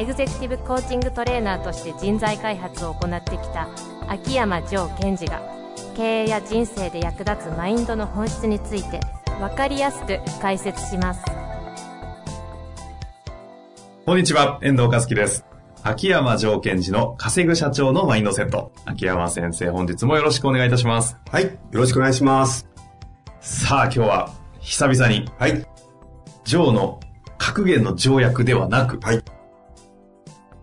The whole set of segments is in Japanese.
エグゼクティブコーチングトレーナーとして人材開発を行ってきた秋山城賢治が経営や人生で役立つマインドの本質について分かりやすく解説しますこんにちは、遠藤和樹です。秋山城賢治の稼ぐ社長のマインドセット。秋山先生、本日もよろしくお願いいたします。はい。よろしくお願いします。さあ、今日は久々に、はい。城の格言の条約ではなく、はい。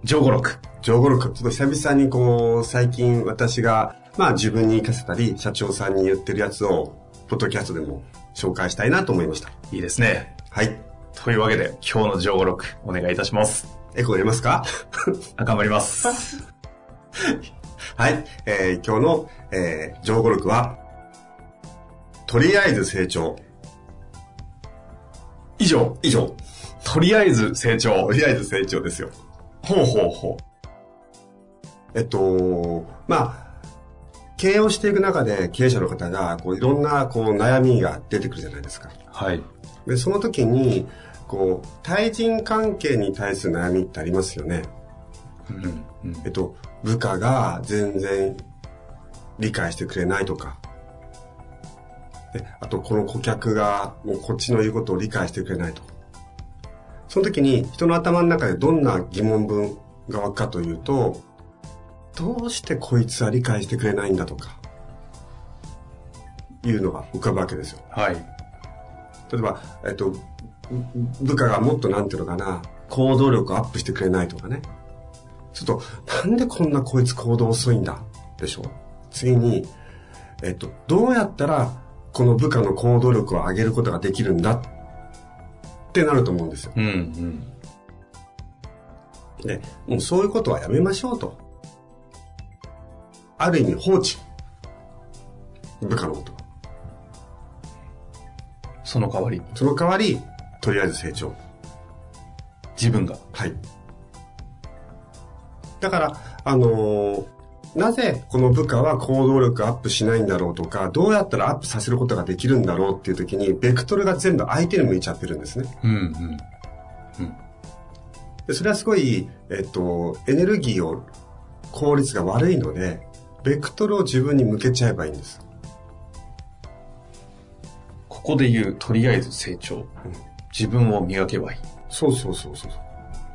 城語録。上語録、ちょっと久々にこう、最近私が、まあ自分に活かせたり、社長さんに言ってるやつを、ポッドキャストでも紹介したいなと思いました。いいですね。はい。というわけで、今日の城語録、お願いいたします。エコー入れますか？あ頑張ります。はい。えー、今日の、えー、上語録は、とりあえず成長。以上、以上。とりあえず成長と。りあえず成長ですよ。ほうほうほえっと、まあ、経営をしていく中で経営者の方が、こう、いろんな、こう、悩みが出てくるじゃないですか。う。はい。で、その時に、こう、対人関係に対する悩みってありますよね。うん。うんえっと、部下が全然理解してくれないとか。であと、この顧客がもうこっちの言うことを理解してくれないと。その時に人の頭の中でどんな疑問文が湧くかというと、どうしてこいつは理解してくれないんだとか、いうのが浮かぶわけですよ。はい。例えば、えっと、ぶ部下がもっとなんていうのかな、行動力をアップしてくれないとかね。ちょっと、なんでこんなこいつ行動遅いんだでしょ次に、えっと、どうやったらこの部下の行動力を上げることができるんだなると思うんですよ。うんうん。で、もうそういうことはやめましょうと。ある意味放置。部下のこと。その代わり、その代わり、とりあえず成長。自分が。はい。だから、あのーなぜこの部下は行動力アップしないんだろうとか、どうやったらアップさせることができるんだろうっていう時に、ベクトルが全部相手に向いちゃってるんですね。うんうん。でそれはすごい、えっと、エネルギーを、効率が悪いので、ベクトルを自分に向けちゃえばいいんです。ここで言う、とりあえず成長。自分を磨けばいい。そうそうそうそう。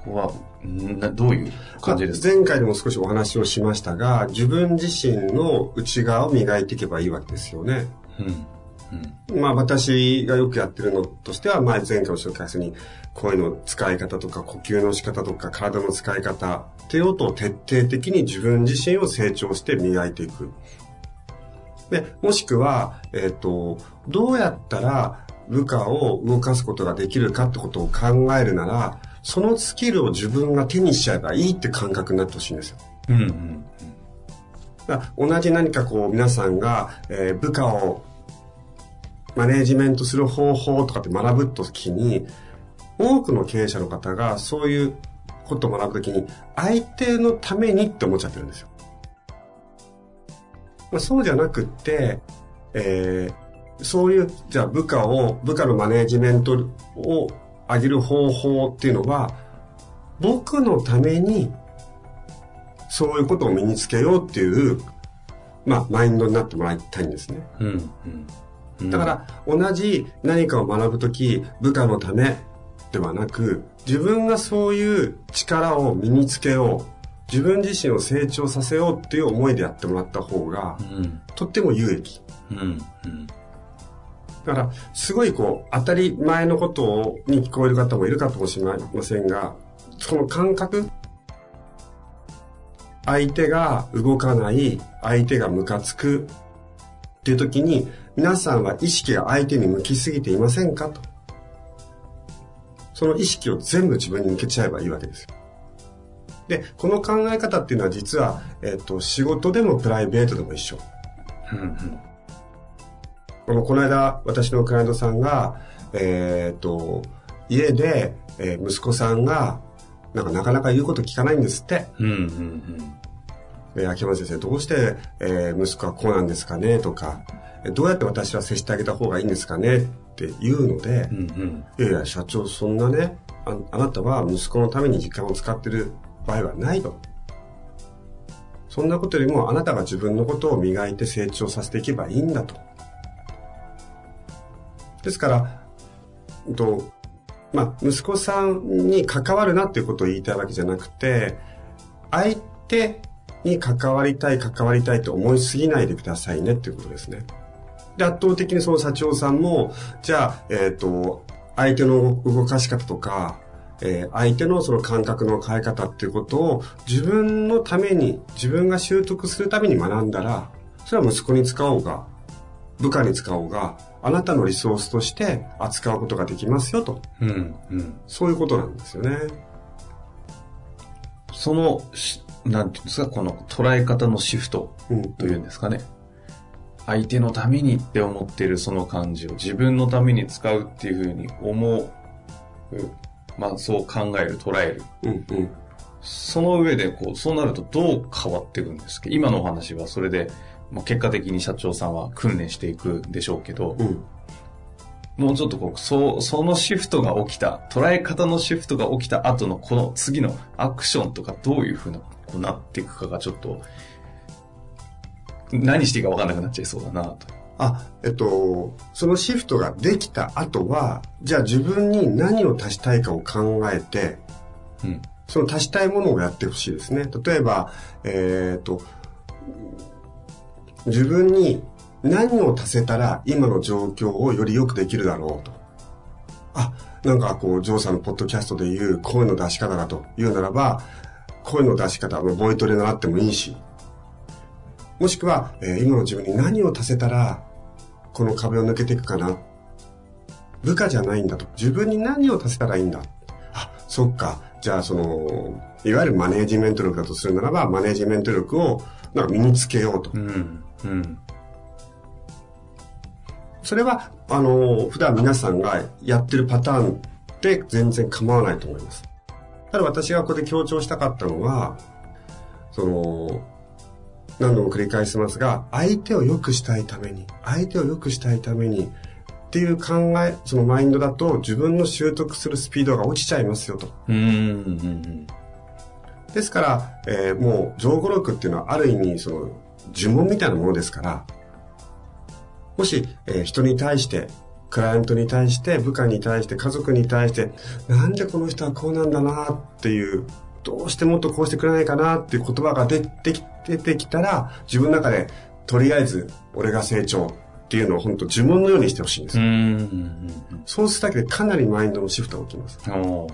ここは、んなどういう感じですか？前回でも少しお話をしましたが、自分自身の内側を磨いていけばいいわけですよね。うん。まあ私がよくやってるのとしては、前前回お紹介するに、声の使い方とか呼吸の仕方とか体の使い方っていうことを徹底的に自分自身を成長して磨いていく。で、もしくは、えっ、と、どうやったら部下を動かすことができるかってことを考えるなら、そのスキルを自分が手にしちゃえばいいって感覚になってほしいんですよ。うんうん。だ同じ何かこう皆さんが、えー部下をマネージメントする方法とかって学ぶときに、多くの経営者の方がそういうことを学ぶときに、相手のためにって思っちゃってるんですよ。まあ、そうじゃなくって、えーそういう、じゃあ部下を、部下のマネージメントを上げる方法っていうのは、僕のためにそういうことを身につけようっていう、まあ、マインドになってもらいたいんですね。うんうん。だから、同じ何かを学ぶとき、部下のためではなく、自分がそういう力を身につけよう、自分自身を成長させようっていう思いでやってもらった方がう、ん。とっても有益。うん。うん。だから、すごいこう、当たり前のことをに聞こえる方もいるかもしれませんが、その感覚、相手が動かない、相手がムカつくっていう時に、皆さんは意識が相手に向きすぎていませんかと。その意識を全部自分に向けちゃえばいいわけですよ。で、この考え方っていうのは実は、えっ、と、仕事でもプライベートでも一緒。この、この間、私のクライアントさんが、えっ、と、家で、えー息子さんが、なんかなかなか言うこと聞かないんですって。うんうんうんで、秋山先生、どうして、えー息子はこうなんですかね？とか、えどうやって私は接してあげた方がいいんですかね？って言うので、うんうんいやいや、社長、そんなね、ああなたは息子のために時間を使ってる場合はないと。そんなことよりも、あなたが自分のことを磨いて成長させていけばいいんだと。ですから、と、まあ、息子さんに関わるなっていうことを言いたいわけじゃなくて、相手に関わりたい、関わりたいと思いすぎないでくださいねっていうことですね。で、圧倒的にその社長さんも、じゃあ、えっ、と、相手の動かし方とか、えー相手のその感覚の変え方っていうことを自分のために、自分が習得するために学んだら、それは息子に使おうが、部下に使おうが、あなたのリソースとして扱うことができますよと。うんうんそういうことなんですよね。そのしなんていうんですかこの捉え方のシフトうん。というんですかね相手のためにって思ってるその感じを自分のために使うっていうふうに思うまあそう考える捉えるうんうん。その上でこうそうなるとどう変わっていくんですか？今のお話はそれで、まあ、結果的に社長さんは訓練していくでしょうけど、うん。もうちょっとこう、そう、そのシフトが起きた、捉え方のシフトが起きた後のこの次のアクションとかどういうふうな、こうなっていくかがちょっと、何していいか分かんなくなっちゃいそうだなと。あ、えっと、そのシフトができた後は、じゃあ自分に何を足したいかを考えて、うん。その足したいものをやってほしいですね。例えば、えっ、と、自分に何を足せたら今の状況をより良くできるだろうと。あ、なんかこう、ジョーさんのポッドキャストで言う声の出し方だというならば、声の出し方、まあボイトレ習ってもいいし、もしくは、えー今の自分に何を足せたら、この壁を抜けていくかな。部下じゃないんだと。自分に何を足せたらいいんだ。あ、そっか。じゃあ、その、いわゆるマネージメント力だとするならば、マネージメント力をなんか身につけようとう。ん。うん。それは、あの、普段皆さんがやってるパターンで全然構わないと思います。ただ私がここで強調したかったのは、その、何度も繰り返しますが、相手を良くしたいために、相手を良くしたいために、っていう考え、そのマインドだと自分の習得するスピードが落ちちゃいますよと。うん。うん。ですから、えーもう、情語録っていうのはある意味、その、呪文みたいなものですから、もし、えー人に対して、クライアントに対して、部下に対して、家族に対して、なんでこの人はこうなんだなっていう、どうしてもっとこうしてくれないかなっていう言葉が出てき出てきたら、自分の中で、とりあえず、俺が成長っていうのを本当呪文のようにしてほしいんです。そうするだけでかなりマインドのシフトが起きます。も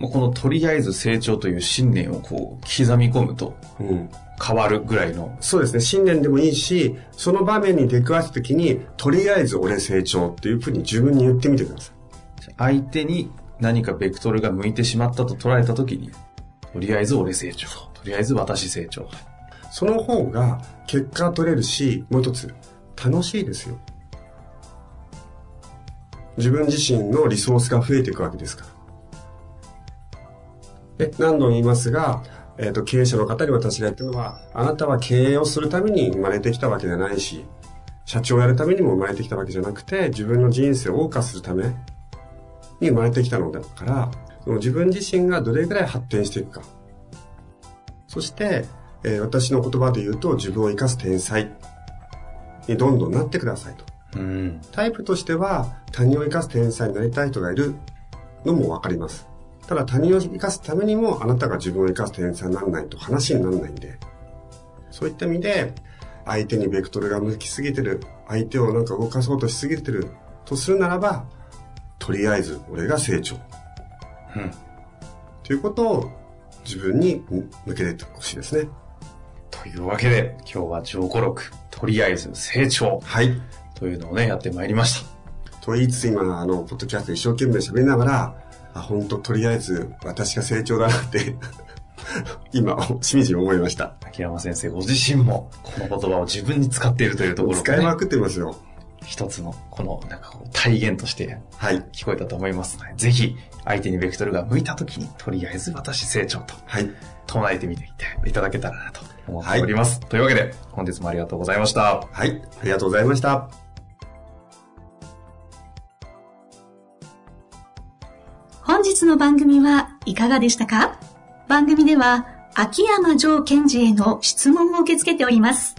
うこのとりあえず成長という信念をこう刻み込むとうん。変わるぐらいのそうですね。信念でもいいし、その場面に出くわした時に、とりあえず俺成長っていうふうに自分に言ってみてください。相手に何かベクトルが向いてしまったと捉えた時にとりあえず俺成長とりあえず私成長その方が結果が取れるし、もう一つ、楽しいですよ。自分自身のリソースが増えていくわけですから。で、何度も言いますが、えっ、と、経営者の方に私が言ってるのは、あなたは経営をするために生まれてきたわけじゃないし、社長をやるためにも生まれてきたわけじゃなくて、自分の人生を謳歌するために生まれてきたのだから、その自分自身がどれぐらい発展していくか。そして、えー私の言葉で言うと、自分を生かす天才にどんどんなってくださいと。うんタイプとしては、他人を生かす天才になりたい人がいるのもわかります。ただ他人を生かすためにも、あなたが自分を生かす天才にならないと話にならないんで。そういった意味で、相手にベクトルが向きすぎてる、相手をなんか動かそうとしすぎてるとするならば、とりあえず俺が成長。うんということを自分に向けてほしいですね。というわけで今日は上五六とりあえず成長はい。というのをねやってまいりましたと言いつつ今、あの、ポッドキャストで一生懸命喋りながら、あ、本当とりあえず私が成長だなって 今、しみじみ思いました。秋山先生ご自身も、この言葉を自分に使っているというところが、ね、使いまくってますよ。一つの、この、なんかこう、体現としてはい。聞こえたと思いますので、ぜひ、相手にベクトルが向いた時に、とりあえず私成長と、はい。唱えてみていただけたらなと思っております。というわけで、本日もありがとうございました。はい。ありがとうございました。本日の番組はいかがでしたか？番組では秋山城賢治への質問を受け付けております。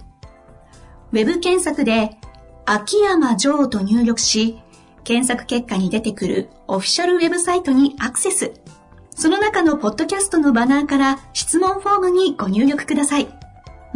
ウェブ検索で秋山城と入力し、検索結果に出てくるオフィシャルウェブサイトにアクセス。その中のポッドキャストのバナーから質問フォームにご入力ください。